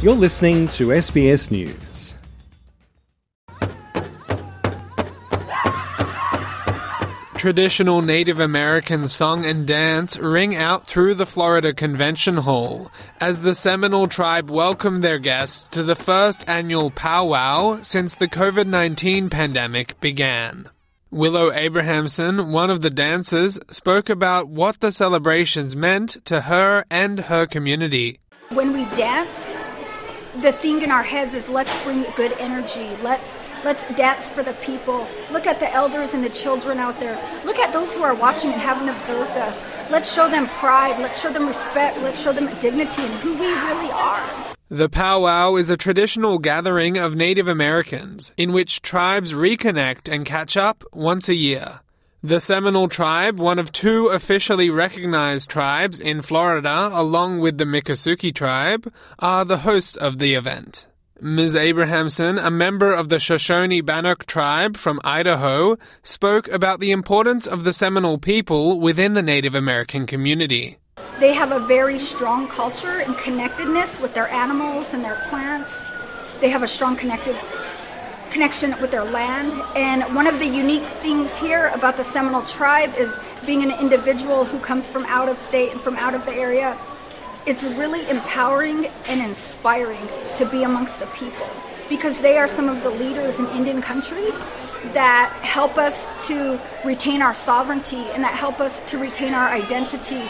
You're listening to SBS News. Traditional Native American song and dance ring out through the Florida Convention Hall as the Seminole tribe welcomed their guests to the first annual powwow since the COVID 19 pandemic began. Willow Abrahamson, one of the dancers, spoke about what the celebrations meant to her and her community. When we dance, the thing in our heads is let's bring good energy. Let's let's dance for the people. Look at the elders and the children out there. Look at those who are watching and haven't observed us. Let's show them pride. Let's show them respect. Let's show them dignity and who we really are. The powwow is a traditional gathering of Native Americans in which tribes reconnect and catch up once a year. The Seminole tribe, one of two officially recognized tribes in Florida, along with the Miccosukee tribe, are the hosts of the event. Ms. Abrahamson, a member of the Shoshone Bannock tribe from Idaho, spoke about the importance of the Seminole people within the Native American community. They have a very strong culture and connectedness with their animals and their plants. They have a strong connected connection with their land. And one of the unique things here about the Seminole tribe is being an individual who comes from out of state and from out of the area. It's really empowering and inspiring to be amongst the people because they are some of the leaders in Indian country that help us to retain our sovereignty and that help us to retain our identity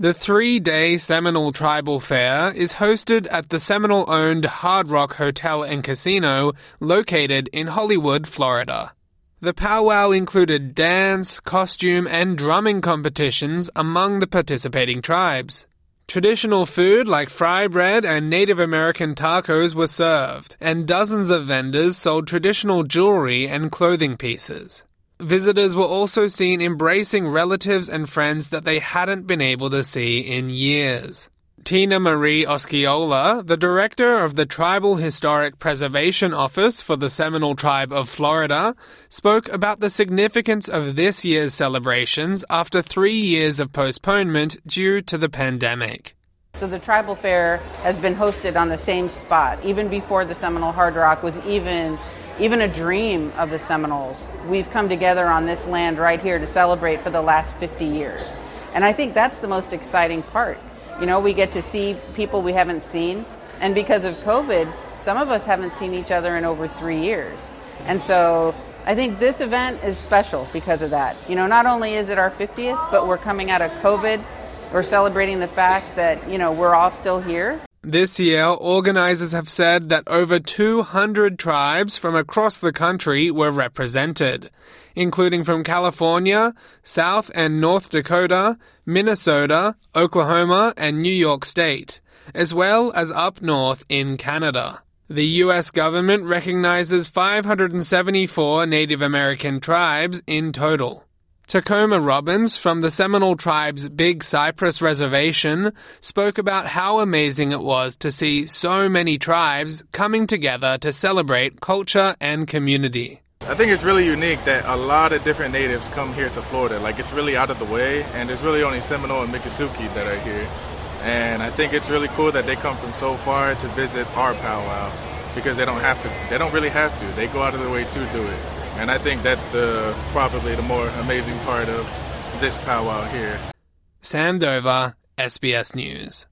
the three day Seminole Tribal Fair is hosted at the Seminole owned Hard Rock Hotel and Casino located in Hollywood, Florida. The powwow included dance, costume, and drumming competitions among the participating tribes. Traditional food like fry bread and Native American tacos were served, and dozens of vendors sold traditional jewelry and clothing pieces. Visitors were also seen embracing relatives and friends that they hadn't been able to see in years. Tina Marie Osceola, the director of the Tribal Historic Preservation Office for the Seminole Tribe of Florida, spoke about the significance of this year's celebrations after three years of postponement due to the pandemic. So the tribal fair has been hosted on the same spot even before the Seminole Hard Rock was even even a dream of the Seminoles. We've come together on this land right here to celebrate for the last 50 years. And I think that's the most exciting part. You know, we get to see people we haven't seen. And because of COVID, some of us haven't seen each other in over three years. And so I think this event is special because of that. You know, not only is it our 50th, but we're coming out of COVID. We're celebrating the fact that, you know, we're all still here this year, organizers have said that over 200 tribes from across the country were represented, including from California, South and North Dakota, Minnesota, Oklahoma, and New York State, as well as up north in Canada. The US government recognizes 574 Native American tribes in total. Tacoma Robbins from the Seminole Tribe's Big Cypress Reservation spoke about how amazing it was to see so many tribes coming together to celebrate culture and community. I think it's really unique that a lot of different natives come here to Florida. Like it's really out of the way, and there's really only Seminole and Miccosukee that are here. And I think it's really cool that they come from so far to visit our powwow because they don't have to. They don't really have to. They go out of their way to do it. And I think that's the probably the more amazing part of this powwow here. Sam Dover, SBS News.